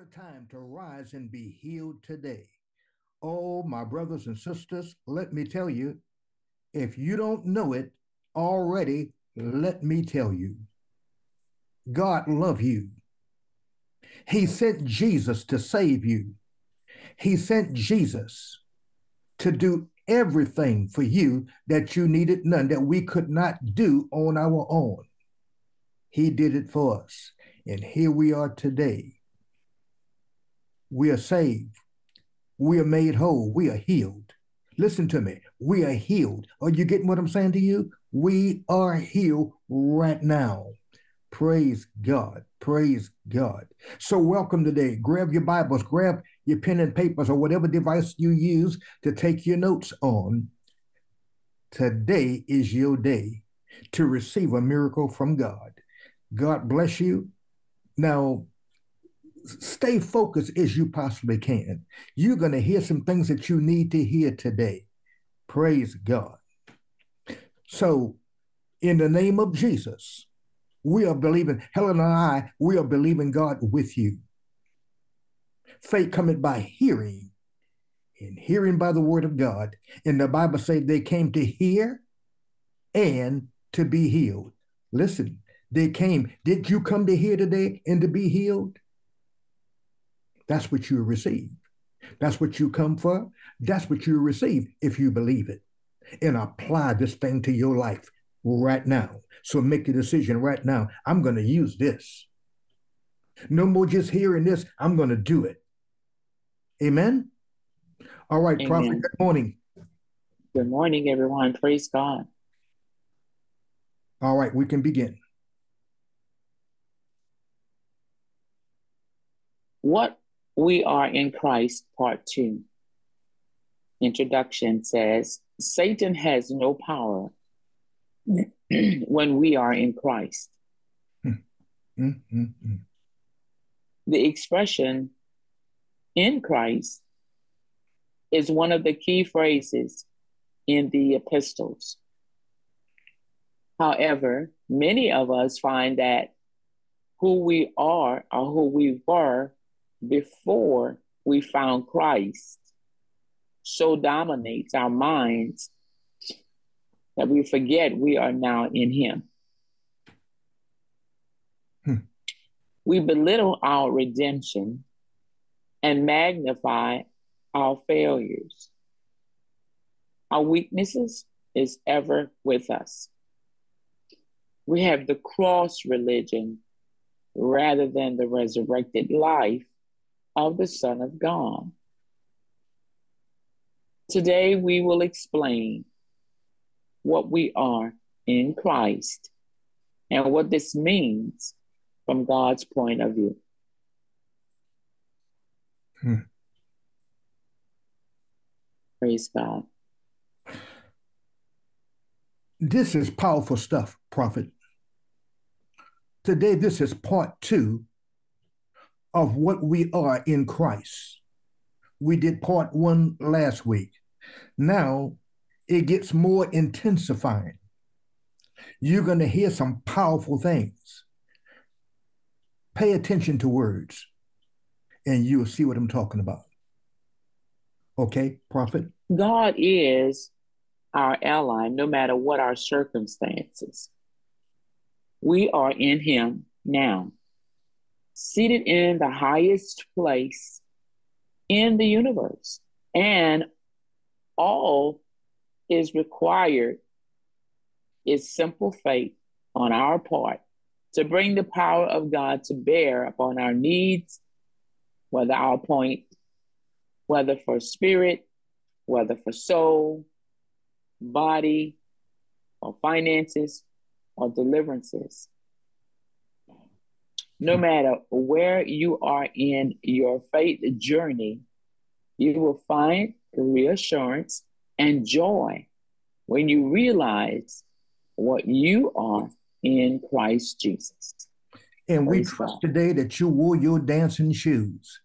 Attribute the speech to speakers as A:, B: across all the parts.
A: a time to rise and be healed today. Oh, my brothers and sisters, let me tell you, if you don't know it already, let me tell you. God love you. He sent Jesus to save you. He sent Jesus to do everything for you that you needed none, that we could not do on our own. He did it for us. And here we are today. We are saved. We are made whole. We are healed. Listen to me. We are healed. Are you getting what I'm saying to you? We are healed right now. Praise God. Praise God. So, welcome today. Grab your Bibles, grab your pen and papers, or whatever device you use to take your notes on. Today is your day to receive a miracle from God. God bless you. Now, stay focused as you possibly can. You're going to hear some things that you need to hear today. Praise God. So, in the name of Jesus, we are believing, Helen and I, we are believing God with you. Faith cometh by hearing, and hearing by the word of God. And the Bible says they came to hear and to be healed. Listen, they came. Did you come to hear today and to be healed? That's what you receive. That's what you come for. That's what you receive if you believe it. And apply this thing to your life right now. So make a decision right now. I'm going to use this. No more just hearing this. I'm going to do it. Amen. All right, Amen. Prophet, good morning.
B: Good morning, everyone. Praise God.
A: All right, we can begin.
B: What we are in Christ, part two. Introduction says Satan has no power when we are in Christ. Mm-hmm. The expression in Christ is one of the key phrases in the epistles. However, many of us find that who we are or who we were before we found Christ so dominates our minds that we forget we are now in Him. Hmm. We belittle our redemption and magnify our failures. Our weaknesses is ever with us. We have the cross religion rather than the resurrected life of the Son of God. Today we will explain what we are in Christ and what this means from God's point of view. Hmm. Praise God.
A: This is powerful stuff, Prophet. Today, this is part two of what we are in Christ. We did part one last week. Now it gets more intensifying. You're going to hear some powerful things. Pay attention to words, and you'll see what I'm talking about. Okay, Prophet?
B: God is our ally no matter what our circumstances. We are in Him now seated in the highest place in the universe. And all is required is simple faith on our part to bring the power of God to bear upon our needs, whether our point, whether for spirit, whether for soul, body, or finances, or deliverances no matter where you are in your faith journey, you will find reassurance and joy when you realize what you are in Christ Jesus.
A: And we trust God. today that you wore your dancing shoes.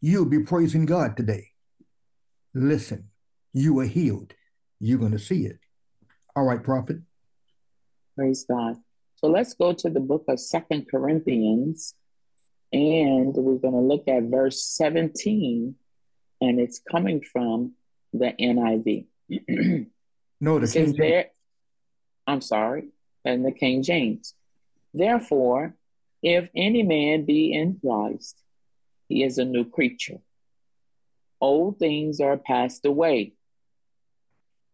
A: You'll be praising God today. Listen, you are healed. You're going to see it. All right, prophet.
B: Praise God. So let's go to the book of Second Corinthians, And we're going to look at verse 17, and it's coming from the NIV.
A: no, the King
B: James. I'm sorry, and the King James. Therefore, if any man be in Christ, he is a new creature. Old things are passed away.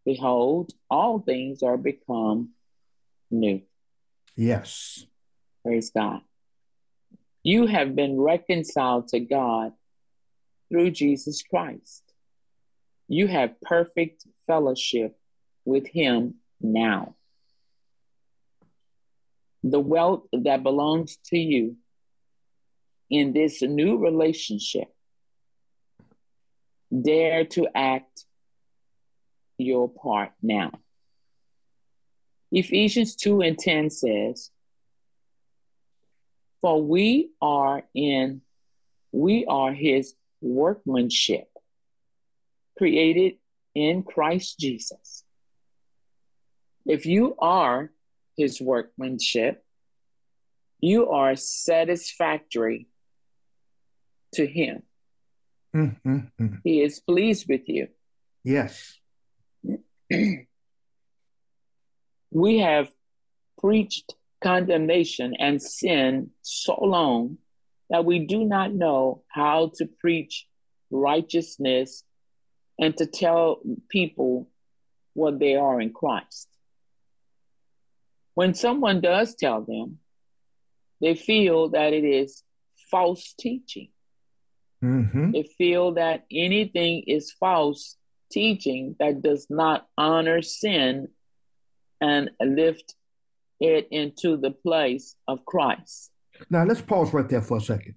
B: Behold, all things are become new.
A: Yes.
B: Praise God. You have been reconciled to God through Jesus Christ. You have perfect fellowship with Him now. The wealth that belongs to you in this new relationship, dare to act your part now. Ephesians 2 and 10 says, For we are in, we are his workmanship, created in Christ Jesus. If you are his workmanship, you are satisfactory to him. Mm-hmm. He is pleased with you.
A: Yes.
B: we have preached condemnation and sin so long that we do not know how to preach righteousness and to tell people what they are in Christ. When someone does tell them, they feel that it is false teaching. Mm-hmm. They feel that anything is false teaching that does not honor sin and lift it into the place of Christ.
A: Now let's pause right there for a second.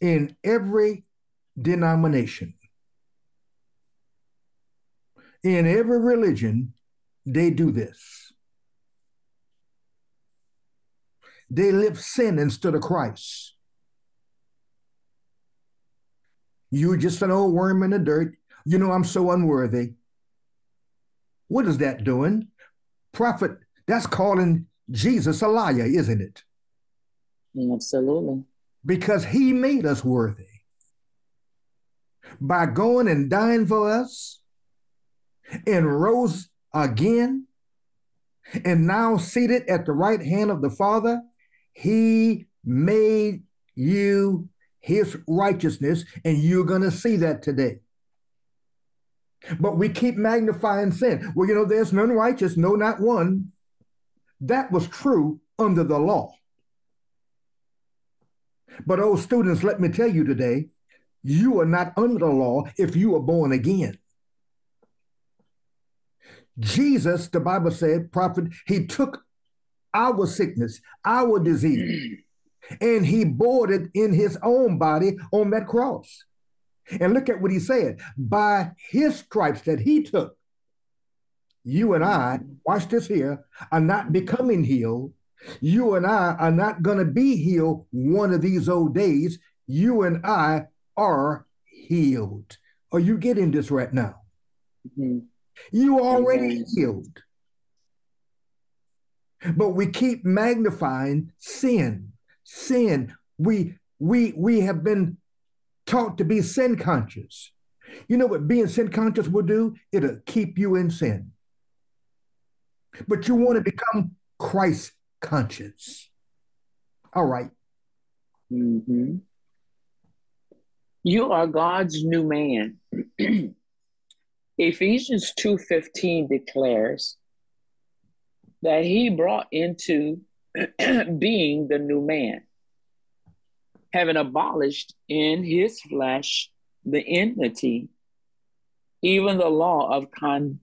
A: In every denomination, in every religion, they do this. They lift sin instead of Christ. You're just an old worm in the dirt. You know, I'm so unworthy. What is that doing? Prophet, that's calling Jesus a liar, isn't it?
B: Absolutely.
A: Because he made us worthy. By going and dying for us and rose again and now seated at the right hand of the Father, he made you his righteousness, and you're going to see that today. But we keep magnifying sin. Well, you know, there's none righteous, no, not one. That was true under the law. But, oh, students, let me tell you today, you are not under the law if you are born again. Jesus, the Bible said, prophet, he took our sickness, our disease, and he bore it in his own body on that cross. And look at what he said by his stripes that he took, you and I, watch this here, are not becoming healed. You and I are not going to be healed one of these old days. You and I are healed. Are you getting this right now? Mm-hmm. You already mm-hmm. healed. But we keep magnifying sin. Sin. We we we have been taught to be sin conscious. You know what being sin conscious will do? It'll keep you in sin. But you want to become Christ conscious. All right.
B: mm-hmm. You are God's new man. Ephesians 2:15 declares that he brought into being the new man having abolished in his flesh the enmity, even the law of con-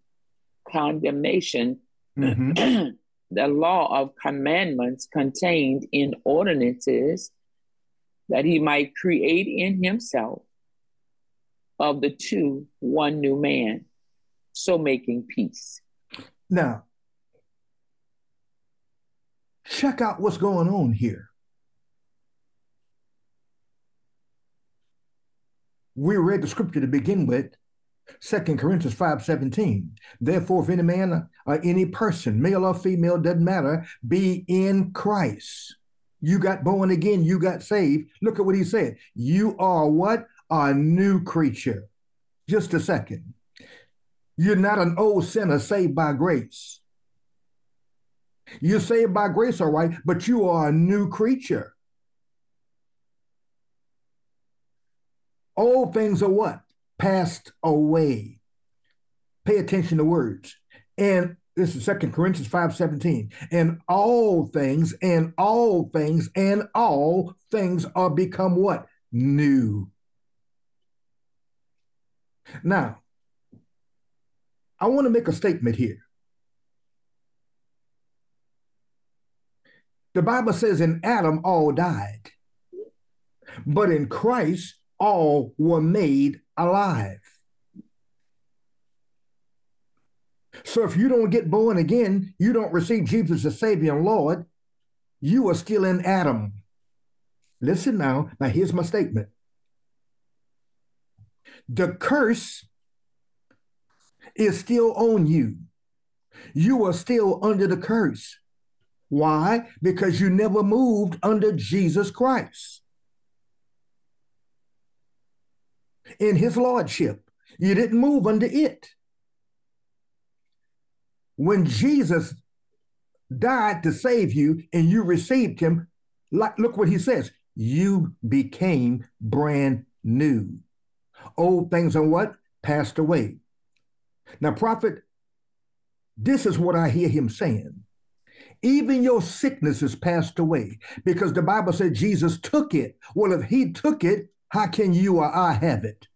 B: condemnation, mm-hmm. the law of commandments contained in ordinances, that he might create in himself of the two one new man, so making peace.
A: Now, check out what's going on here. We read the scripture to begin with, Second Corinthians 5 17. Therefore, if any man or any person, male or female, doesn't matter, be in Christ. you got born again, you got saved. Look at what he said. You are what? A new creature. Just a second. You're not an old sinner saved by grace. You're saved by grace, all right, but you are a new creature. All things are what? Passed away. Pay attention to words. And this is Second Corinthians 5 17. And all things, and all things, and all things are become what? New. Now, I want to make a statement here. The Bible says in Adam all died, but in Christ all were made alive. So if you don't get born again, you don't receive Jesus as Savior and Lord, you are still in Adam. Listen now. Now, here's my statement the curse is still on you. You are still under the curse. Why? Because you never moved under Jesus Christ in his lordship. You didn't move under it when Jesus died to save you and you received him, like, look what he says you became brand new. Old things are what? Passed away. Now, prophet, this is what I hear him saying. Even your sickness is passed away because the Bible said Jesus took it. Well, if he took it, how can you or I have it?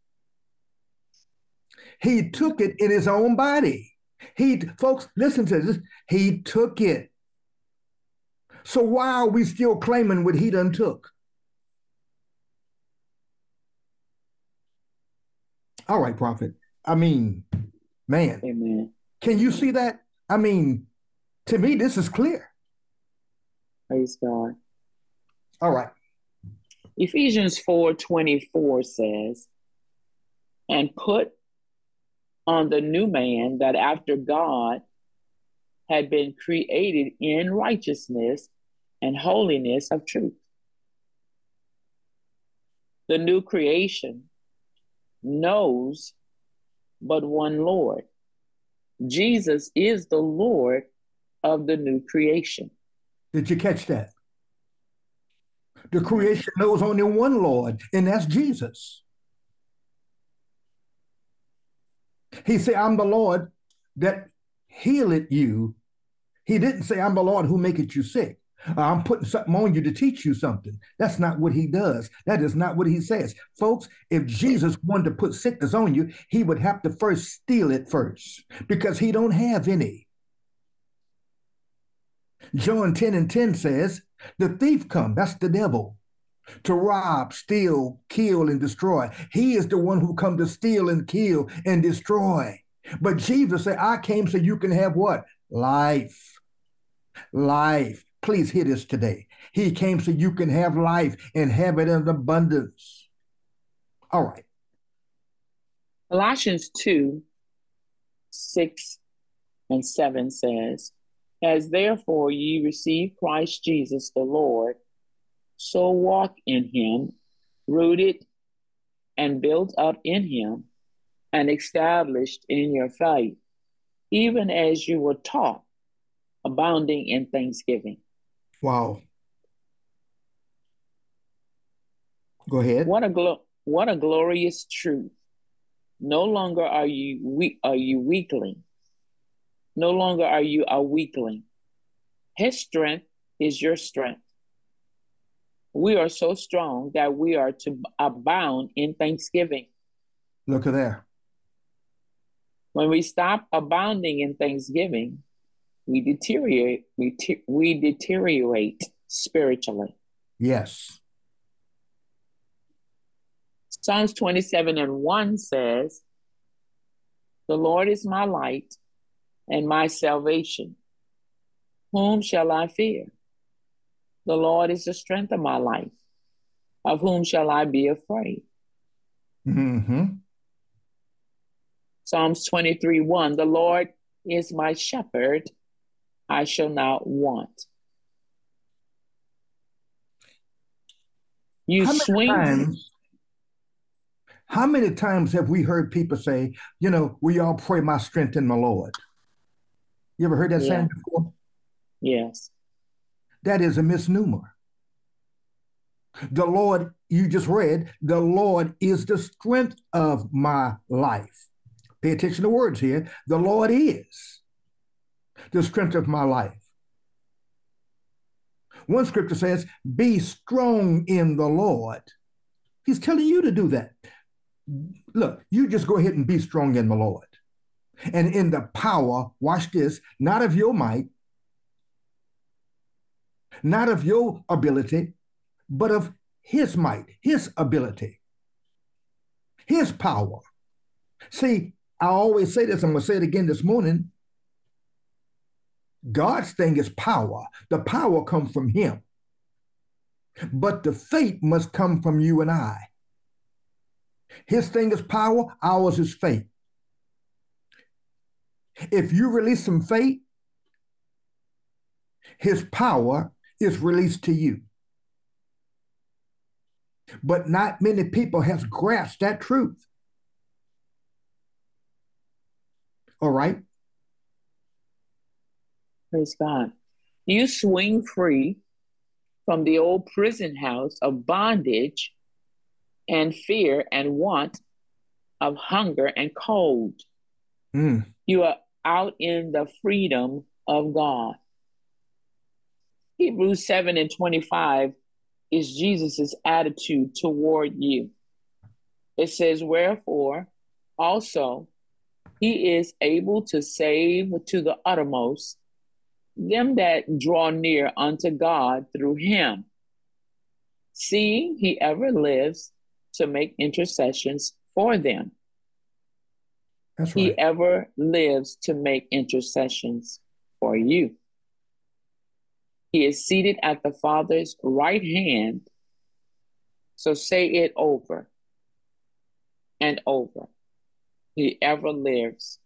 A: He took it in his own body. He, folks, listen to this. He took it. So why are we still claiming what he done took? All right, prophet. I mean, man.
B: Amen.
A: Can you see that? I mean, to me, this is clear.
B: Praise God.
A: All right.
B: Ephesians 4 24 says, and put on the new man that after God had been created in righteousness and holiness of truth. The new creation knows but one Lord. Jesus is the Lord of the new creation.
A: Did you catch that? The creation knows only one Lord, and that's Jesus. He said, I'm the Lord that healeth you. He didn't say, I'm the Lord who maketh you sick. Uh, I'm putting something on you to teach you something. That's not what he does. That is not what he says. Folks, if Jesus wanted to put sickness on you, he would have to first steal it first because he don't have any. John 10 and 10 says, the thief come, that's the devil to rob, steal, kill, and destroy. He is the one who come to steal and kill and destroy. But Jesus said, I came so you can have what? Life. Life. Please hear this today. He came so you can have life and have it in abundance. All right.
B: Colossians 2 6 and 7 says, As therefore ye receive Christ Jesus the Lord, so walk in him, rooted and built up in him, and established in your faith, even as you were taught, abounding in thanksgiving.
A: Wow. Go ahead.
B: What a glo- what a glorious truth. No longer are you we are you weakling. No longer are you a weakling. His strength is your strength we are so strong that we are to abound in thanksgiving.
A: Look at there.
B: When we stop abounding in thanksgiving, we deteriorate. We, te- we deteriorate spiritually.
A: Yes.
B: Psalms 27 and 1 says, The Lord is my light and my salvation. Whom shall I fear? The Lord is the strength of my life. Of whom shall I be afraid?
A: Mm-hmm.
B: Psalms 23 1 The Lord is my shepherd, I shall not want. You
A: how
B: swing.
A: Times, how many times have we heard people say, you know, we all pray my strength in my Lord? You ever heard that yeah. saying before?
B: Yes.
A: That is a misnomer. The Lord, you just read, the Lord is the strength of my life. Pay attention to words here. The Lord is the strength of my life. One scripture says, Be strong in the Lord. He's telling you to do that. Look, you just go ahead and be strong in the Lord. And in the power, watch this, not of your might, not of your ability, but of his might, his ability, his power. See, I always say this, I'm going to say it again this morning. God's thing is power. The power comes from him. But the faith must come from you and I. His thing is power, ours is faith. If you release some faith, his power is released to you. But not many people have grasped that truth. All right.
B: Praise God. You swing free from the old prison house of bondage and fear and want, of hunger and cold. Mm. You are out in the freedom of God. Hebrews 7 and 25 is Jesus' attitude toward you. It says, Wherefore also he is able to save to the uttermost them that draw near unto God through him, seeing he ever lives to make intercessions for them.
A: That's right.
B: He ever lives to make intercessions for you. He is seated at the Father's right hand. So say it over and over. He ever lives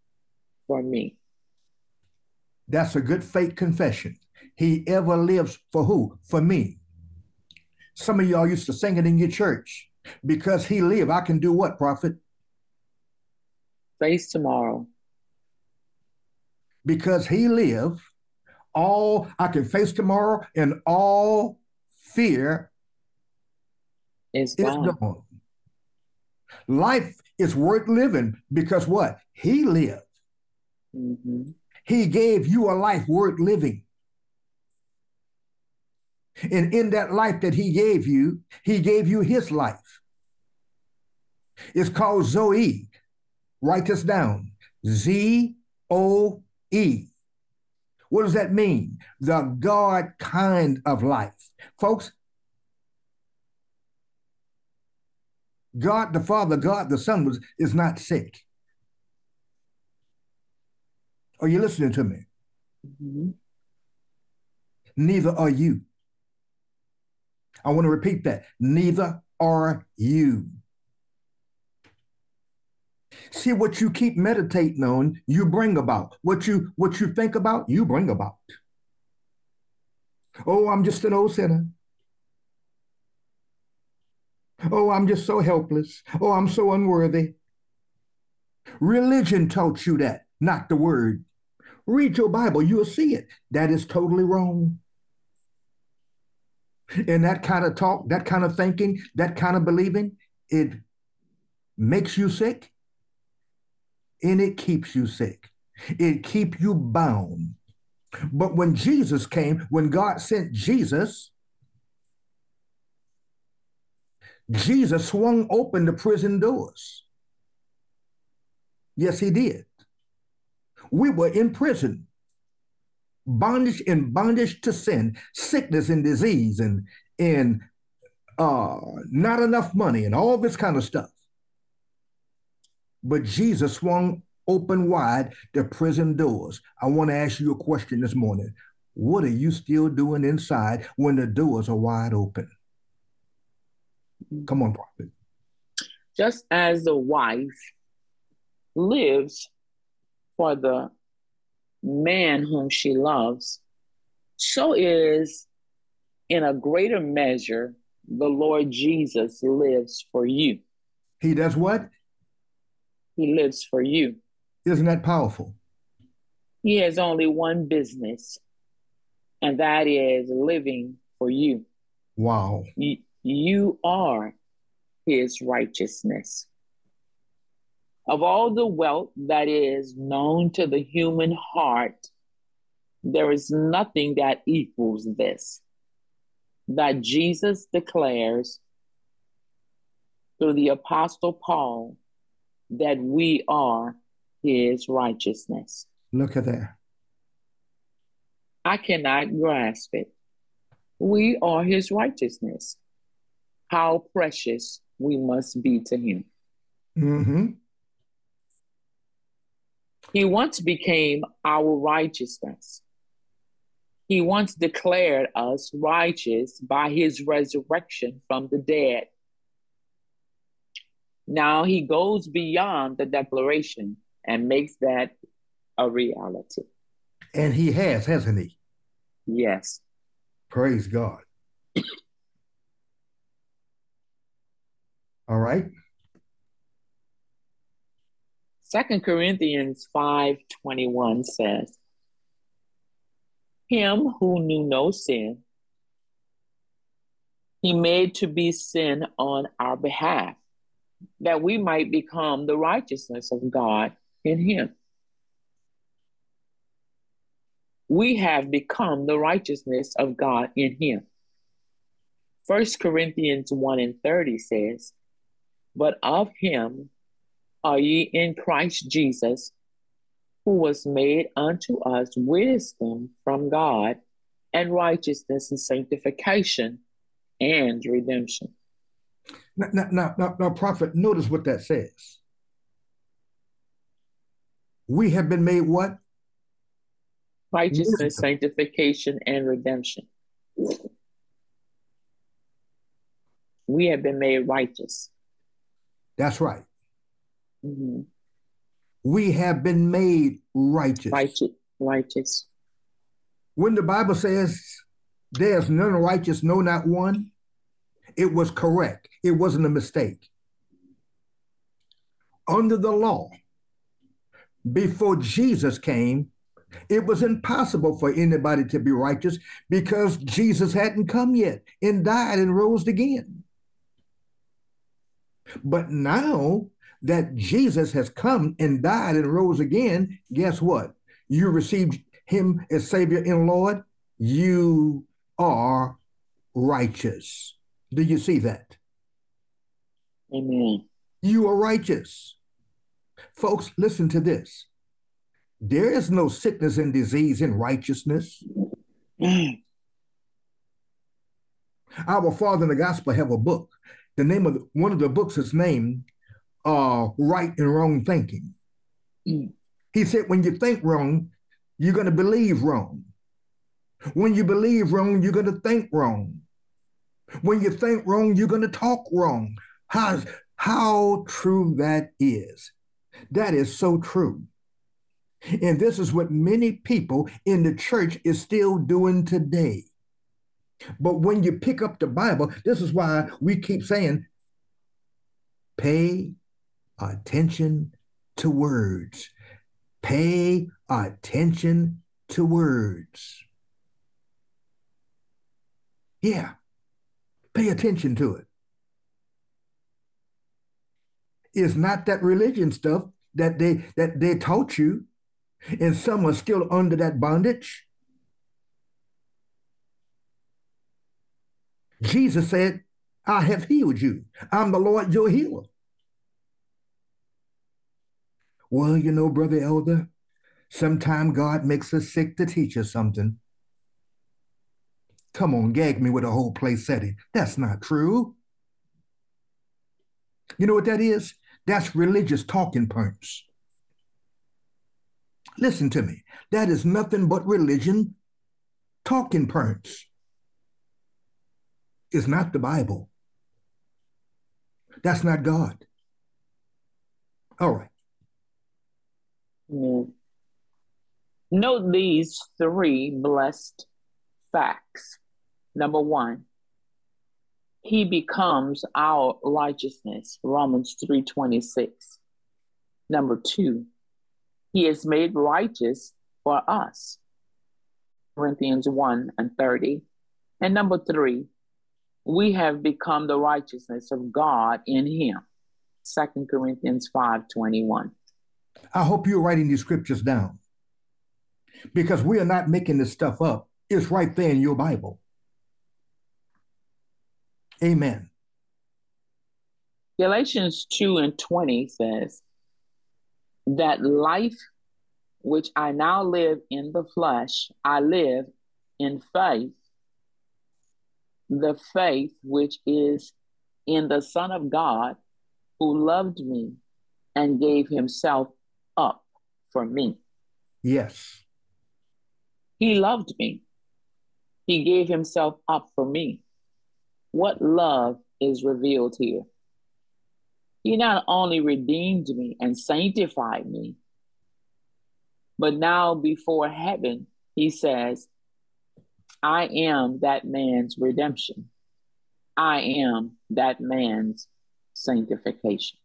B: for me.
A: That's a good faith confession. He ever lives for who? For me. Some of y'all used to sing it in your church. Because he live, I can do what, prophet?
B: Face tomorrow.
A: Because he live, all I can face tomorrow and all fear
B: is gone.
A: gone. Life is worth living because what? He lived. Mm-hmm. He gave you a life worth living. And in that life that he gave you, he gave you his life. It's called Zoe. Write this down Z O E. What does that mean? The God kind of life. Folks, God the Father, God the Son was, is not sick. Are you listening to me? Mm-hmm. Neither are you. I want to repeat that. Neither are you. See what you keep meditating on, you bring about. What you what you think about, you bring about. Oh, I'm just an old sinner. Oh, I'm just so helpless. Oh, I'm so unworthy. Religion taught you that, not the word. Read your Bible, you'll see it. That is totally wrong. And that kind of talk, that kind of thinking, that kind of believing, it makes you sick and it keeps you sick. It keep you bound. But when Jesus came, when God sent Jesus, Jesus swung open the prison doors. Yes, he did. We were in prison, bondage in bondage to sin, sickness and disease, and and uh, not enough money, and all this kind of stuff. But Jesus swung open wide the prison doors. I want to ask you a question this morning. What are you still doing inside when the doors are wide open? Come on, prophet.
B: Just as the wife lives for the man whom she loves, so is in a greater measure the Lord Jesus lives for you.
A: He does what?
B: He lives for you.
A: Isn't that powerful?
B: He has only one business, and that is living for you.
A: Wow.
B: You, you are his righteousness. Of all the wealth that is known to the human heart, there is nothing that equals this. That Jesus declares through the Apostle Paul that we are his righteousness.
A: Look at that.
B: I cannot grasp it. We are his righteousness. How precious we must be to him.
A: Mm-hmm.
B: He once became our righteousness. He once declared us righteous by his resurrection from the dead. Now he goes beyond the declaration and makes that a reality.
A: And he has, hasn't he?
B: Yes.
A: Praise God. All right.
B: Second Corinthians 5:21 says, Him who knew no sin, he made to be sin on our behalf, that we might become the righteousness of God in him. We have become the righteousness of God in him. First Corinthians 1 and 30 says, But of him are ye in Christ Jesus, who was made unto us wisdom from God, and righteousness and sanctification and redemption.
A: Now, now, now, now, prophet, notice what that says. We have been made what?
B: Righteousness, wisdom. sanctification, and redemption. We have been made righteous.
A: That's right.
B: Mm-hmm.
A: We have been made righteous.
B: Righteous. Righteous.
A: When the Bible says there's none righteous, no, not one, it was correct. It wasn't a mistake. Under the law, before Jesus came, it was impossible for anybody to be righteous because Jesus hadn't come yet and died and rose again. But now that Jesus has come and died and rose again, guess what? You received him as Savior and Lord, you are righteous. Do you see that?
B: Amen.
A: You are righteous. Folks, listen to this. There is no sickness and disease in righteousness. Our Father in the Gospel have a book. The name of the, one of the books is named uh, right and wrong thinking. Mm. He said, when you think wrong, you're going to believe wrong. When you believe wrong, you're going to think wrong. When you think wrong, you're going to talk wrong. How, how true that is. That is so true. And this is what many people in the church is still doing today. But when you pick up the Bible, this is why we keep saying, pay attention to words. Pay attention to words. Yeah, pay attention to it. It's not that religion stuff that they that they taught you, and some are still under that bondage. Jesus said, I have healed you. I'm the Lord your healer. Well, you know, Brother Elder, sometime God makes us sick to teach us something. Come on, gag me with a whole place setting. That's not true. You know what that is? That's religious talking points. Listen to me. That is nothing but religion talking points. It's not the Bible. That's not God. All right.
B: Mm. Note these three blessed facts. Number one, he becomes our righteousness. Romans 3:26. Number 2, he is made righteous for us. Corinthians 1 and 30. And number 3, we have become the righteousness of God in him. 2 Corinthians 5:21.
A: I hope you're writing these scriptures down because we are not making this stuff up. It's right there in your Bible. Amen.
B: Galatians 2 and 20 says, That life which I now live in the flesh, I live in faith, the faith which is in the Son of God who loved me and gave himself up for me.
A: Yes.
B: He loved me. He gave himself up for me. What love is revealed here? He not only redeemed me and sanctified me, but now before heaven, he says, I am that man's redemption. I am that man's sanctification.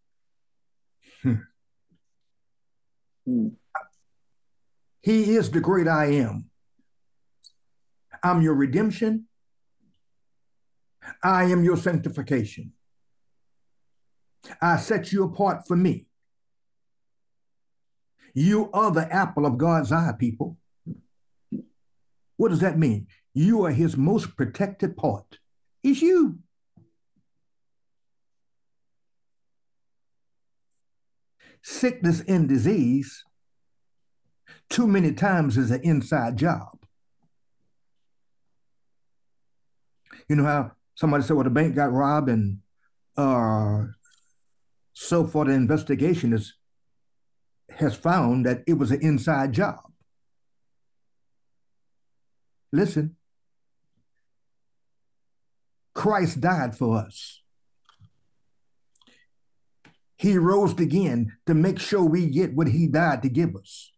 B: Hmm.
A: Hmm. He is the great I am. I'm your redemption. I am your sanctification. I set you apart for me. You are the apple of God's eye, people. What does that mean? You are his most protected part. It's you. Sickness and disease, too many times, is an inside job. You know how somebody said, well, the bank got robbed and uh, so far the investigation is has found that it was an inside job. Listen, Christ died for us. He rose again to make sure we get what he died to give us.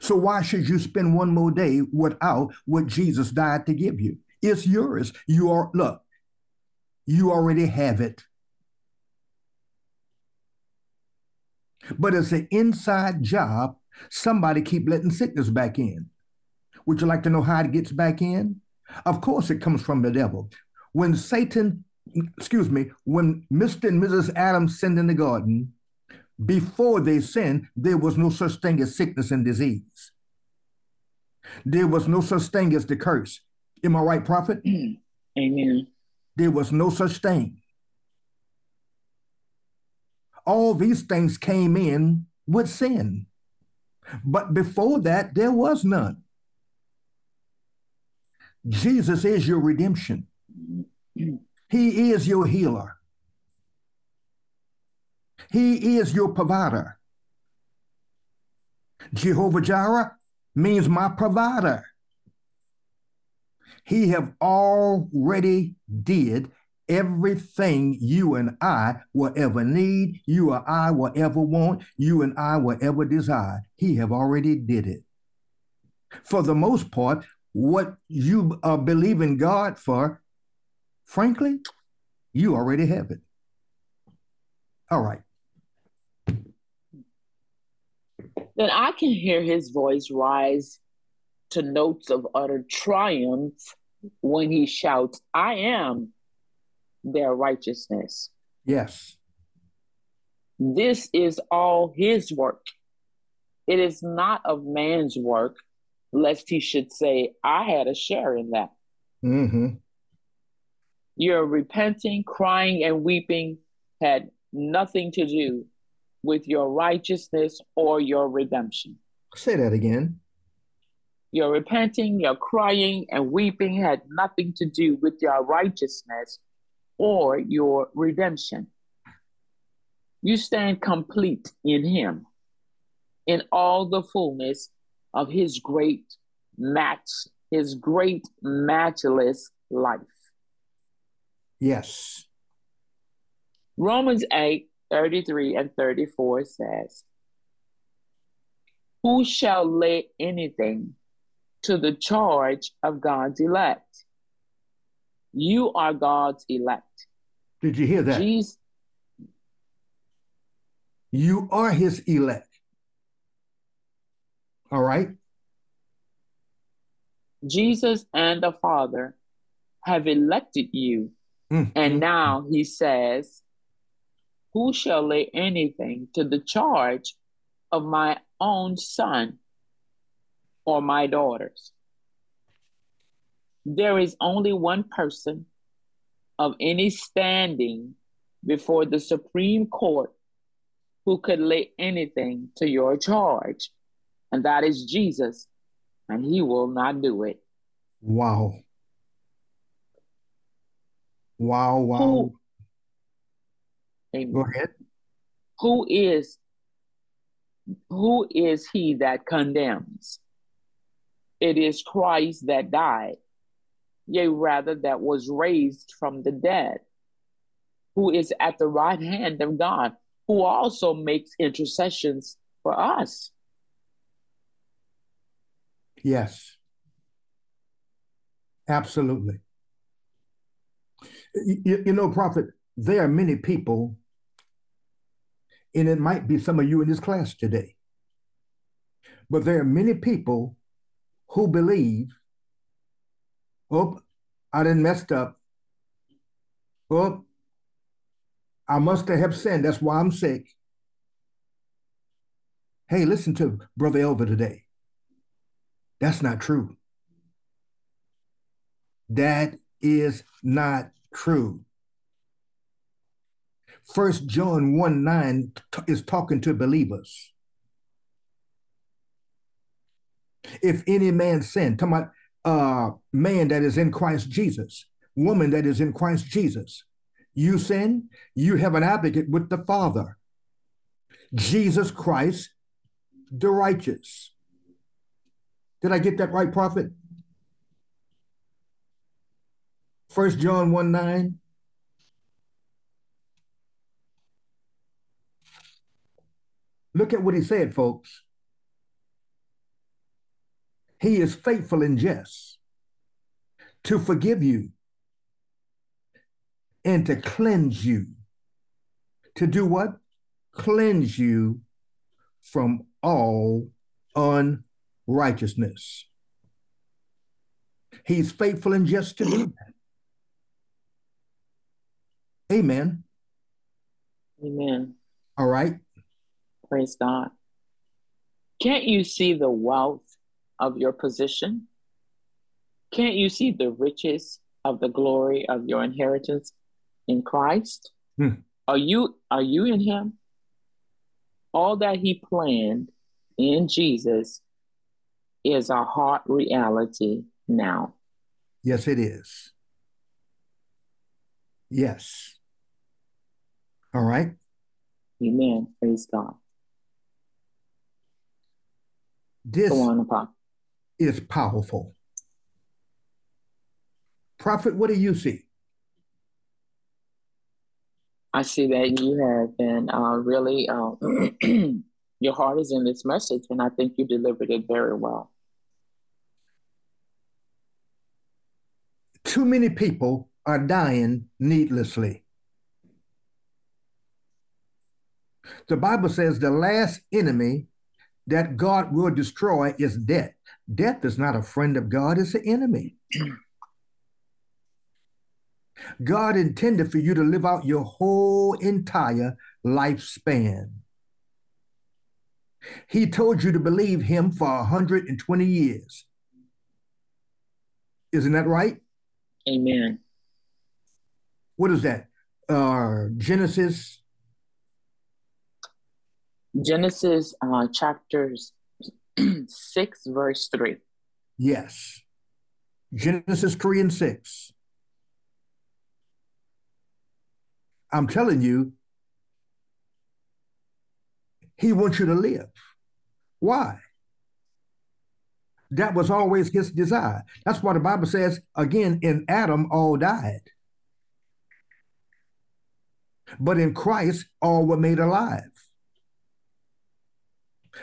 A: So why should you spend one more day without what Jesus died to give you? It's yours. You are, look, you already have it. But it's an inside job. Somebody keep letting sickness back in. Would you like to know how it gets back in? Of course, it comes from the devil. When Satan, excuse me, when Mr. and Mrs. Adam sinned in the garden, before they sinned, there was no such thing as sickness and disease. There was no such thing as the curse. Am I right, prophet?
B: Amen.
A: There was no such thing. All these things came in with sin. But before that, there was none. Jesus is your redemption. He is your healer. He is your provider. Jehovah Jireh means my provider. He have already did everything you and I will ever need, you or I will ever want, you and I will ever desire. He have already did it. For the most part, what you are believing God for, frankly, you already have it. All right.
B: Then I can hear his voice rise to notes of utter triumph when he shouts, I am their righteousness.
A: Yes.
B: This is all his work. It is not of man's work, lest he should say, I had a share in that.
A: Mm-hmm.
B: Your repenting, crying, and weeping had nothing to do with your righteousness or your redemption.
A: Say that again.
B: Your repenting, your crying, and weeping had nothing to do with your righteousness or your redemption. You stand complete in Him, in all the fullness of His great match, His great matchless life.
A: Yes.
B: Romans 8 33 and 34 says, Who shall lay anything to the charge of God's elect. You are God's elect.
A: Did you hear that?
B: Jesus,
A: You are his elect. All right?
B: Jesus and the Father have elected you.
A: Mm,
B: And now he says, Who shall lay anything to the charge of my own son or my daughters? There is only one person of any standing before the Supreme Court who could lay anything to your charge, and that is Jesus, and he will not do it.
A: Wow. Wow, wow.
B: Who,
A: Go ahead.
B: who is who is he that condemns? It is Christ that died, yea, rather that was raised from the dead, who is at the right hand of God, who also makes intercessions for us.
A: Yes. Absolutely. You, you know, Prophet, there are many people, and it might be some of you in this class today, but there are many people who believe, oh, I didn't messed up. Oh, I must have sinned. That's why I'm sick. Hey, listen to Brother Elver today. That's not true. That is not true. First John 1 9 t- is talking to believers. If any man sin, talking about uh, man that is in Christ Jesus, woman that is in Christ Jesus, you sin, you have an advocate with the Father, Jesus Christ, the righteous. Did I get that right, prophet? First John 1 9. Look at what he said, folks. He is faithful and just to forgive you and to cleanse you. To do what? Cleanse you from all unrighteousness. He's faithful and just to do that. Amen.
B: Amen.
A: All right.
B: Praise God. Can't you see the wealth of your position? Can't you see the riches of the glory of your inheritance in Christ?
A: Hmm.
B: Are you are you in him? All that he planned in Jesus is a hard reality now.
A: Yes, it is. Yes. All right.
B: Amen. Praise God.
A: This
B: Go on, Apostle.
A: Is powerful. Prophet, what do you see?
B: I see that you have been uh, really, uh, your heart is in this message, and I think you delivered it very well.
A: Too many people are dying needlessly. The Bible says the last enemy that God will destroy is death. Death is not a friend of God, it's an enemy. God intended for you to live out your whole entire lifespan. He told you to believe him for 120 years. Isn't that right?
B: Amen.
A: What is that? Uh, Genesis
B: Genesis uh, chapters 6, verse 3.
A: Yes. Genesis 3 and 6. I'm telling you, he wants you to live. Why? That was always his desire. That's why the Bible says, again, in Adam, all died. But in Christ, all were made alive.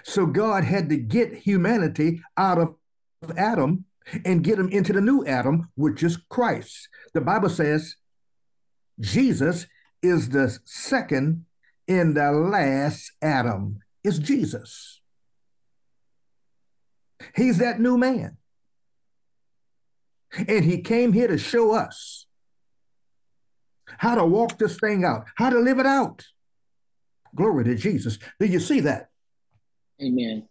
A: So God had to get humanity out of Adam and get them into the new Adam, which is Christ. The Bible says Jesus is the second in the last Adam. It's Jesus. He's that new man. And he came here to show us how to walk this thing out, how to live it out. Glory to Jesus. Do you see that?
B: Amen.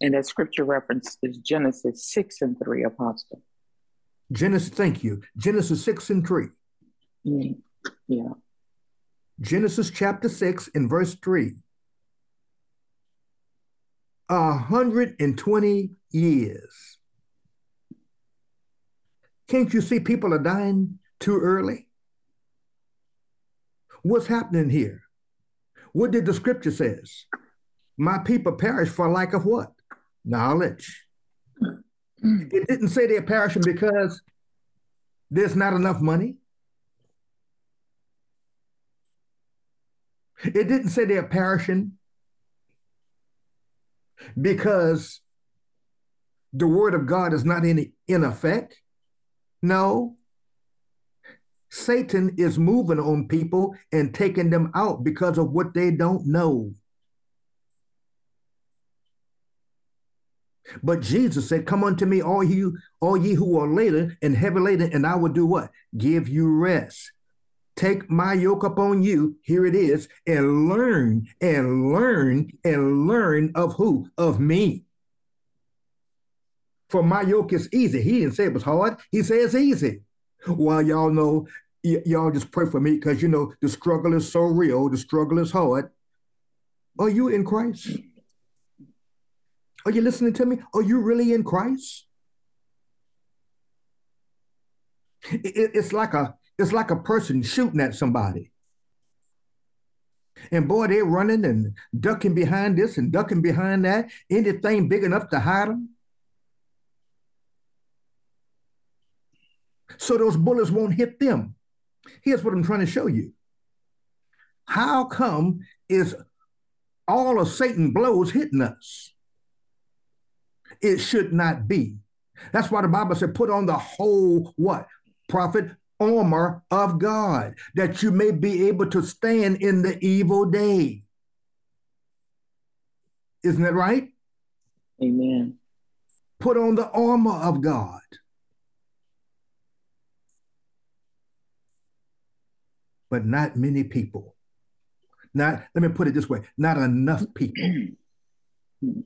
B: And that scripture reference is Genesis 6 and 3, Apostle.
A: Genesis, thank you. Genesis 6 and 3.
B: Mm, yeah.
A: Genesis chapter 6 and verse 3. A hundred and twenty years. Can't you see people are dying too early? What's happening here? What did the scripture says? My people perish for lack of what? knowledge. Mm. It didn't say they're perishing because there's not enough money. It didn't say they're perishing because the word of God is not in, in effect. No. Satan is moving on people and taking them out because of what they don't know. But Jesus said, Come unto me, all you, all ye who are laden and heavy laden, and I will do what? Give you rest. Take my yoke upon you, here it is, and learn and learn and learn of who? Of me. For my yoke is easy. He didn't say it was hard. He says it's easy. Well, y'all know, y- y'all just pray for me because you know the struggle is so real, the struggle is hard. Are you in Christ? Are you listening to me? Are you really in Christ? It, it's like a it's like a person shooting at somebody. And boy, they're running and ducking behind this and ducking behind that. Anything big enough to hide them. So those bullets won't hit them. Here's what I'm trying to show you. How come is all of Satan blows hitting us? It should not be. That's why the Bible said, put on the whole what? Prophet armor of God, that you may be able to stand in the evil day. Isn't that right?
B: Amen.
A: Put on the armor of God. But not many people. Not, let me put it this way, not enough people hmm.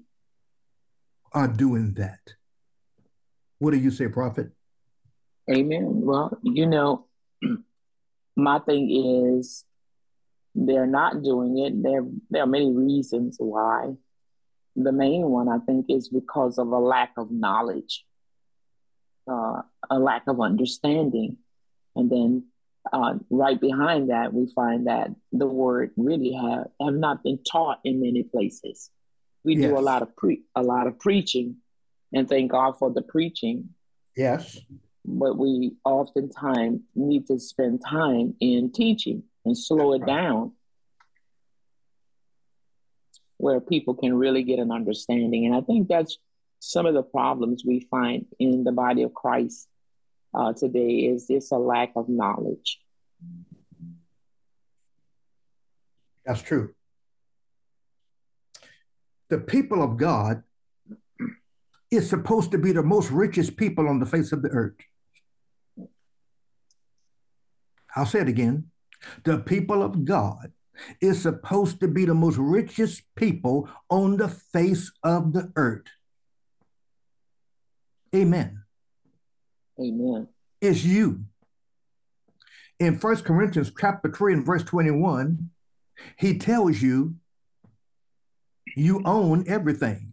A: Are doing that. What do you say, Prophet?
B: Amen. Well, you know, my thing is they're not doing it. There, there are many reasons why. The main one, I think, is because of a lack of knowledge, uh, a lack of understanding. And then uh, right behind that, we find that the word really have, have not been taught in many places. We yes. do a lot of pre a lot of preaching, and thank God for the preaching.
A: Yes.
B: But we oftentimes need to spend time in teaching and slow it down where people can really get an understanding. And I think that's some of the problems we find in the body of Christ uh, today is this a lack of knowledge.
A: That's true the people of God is supposed to be the most richest people on the face of the earth. I'll say it again. The people of God is supposed to be the most richest people on the face of the earth. Amen.
B: Amen.
A: It's you. In First Corinthians chapter 3 and verse 21, he tells you you own everything.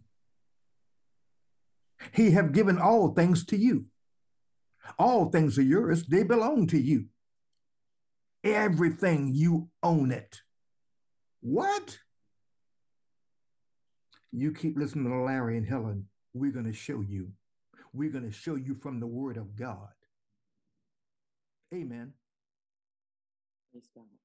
A: He have given all things to you. All things are yours. They belong to you. Everything you own it. What? You keep listening to Larry and Helen. We're going to show you. We're going to show you from the word of God. Amen. Praise God.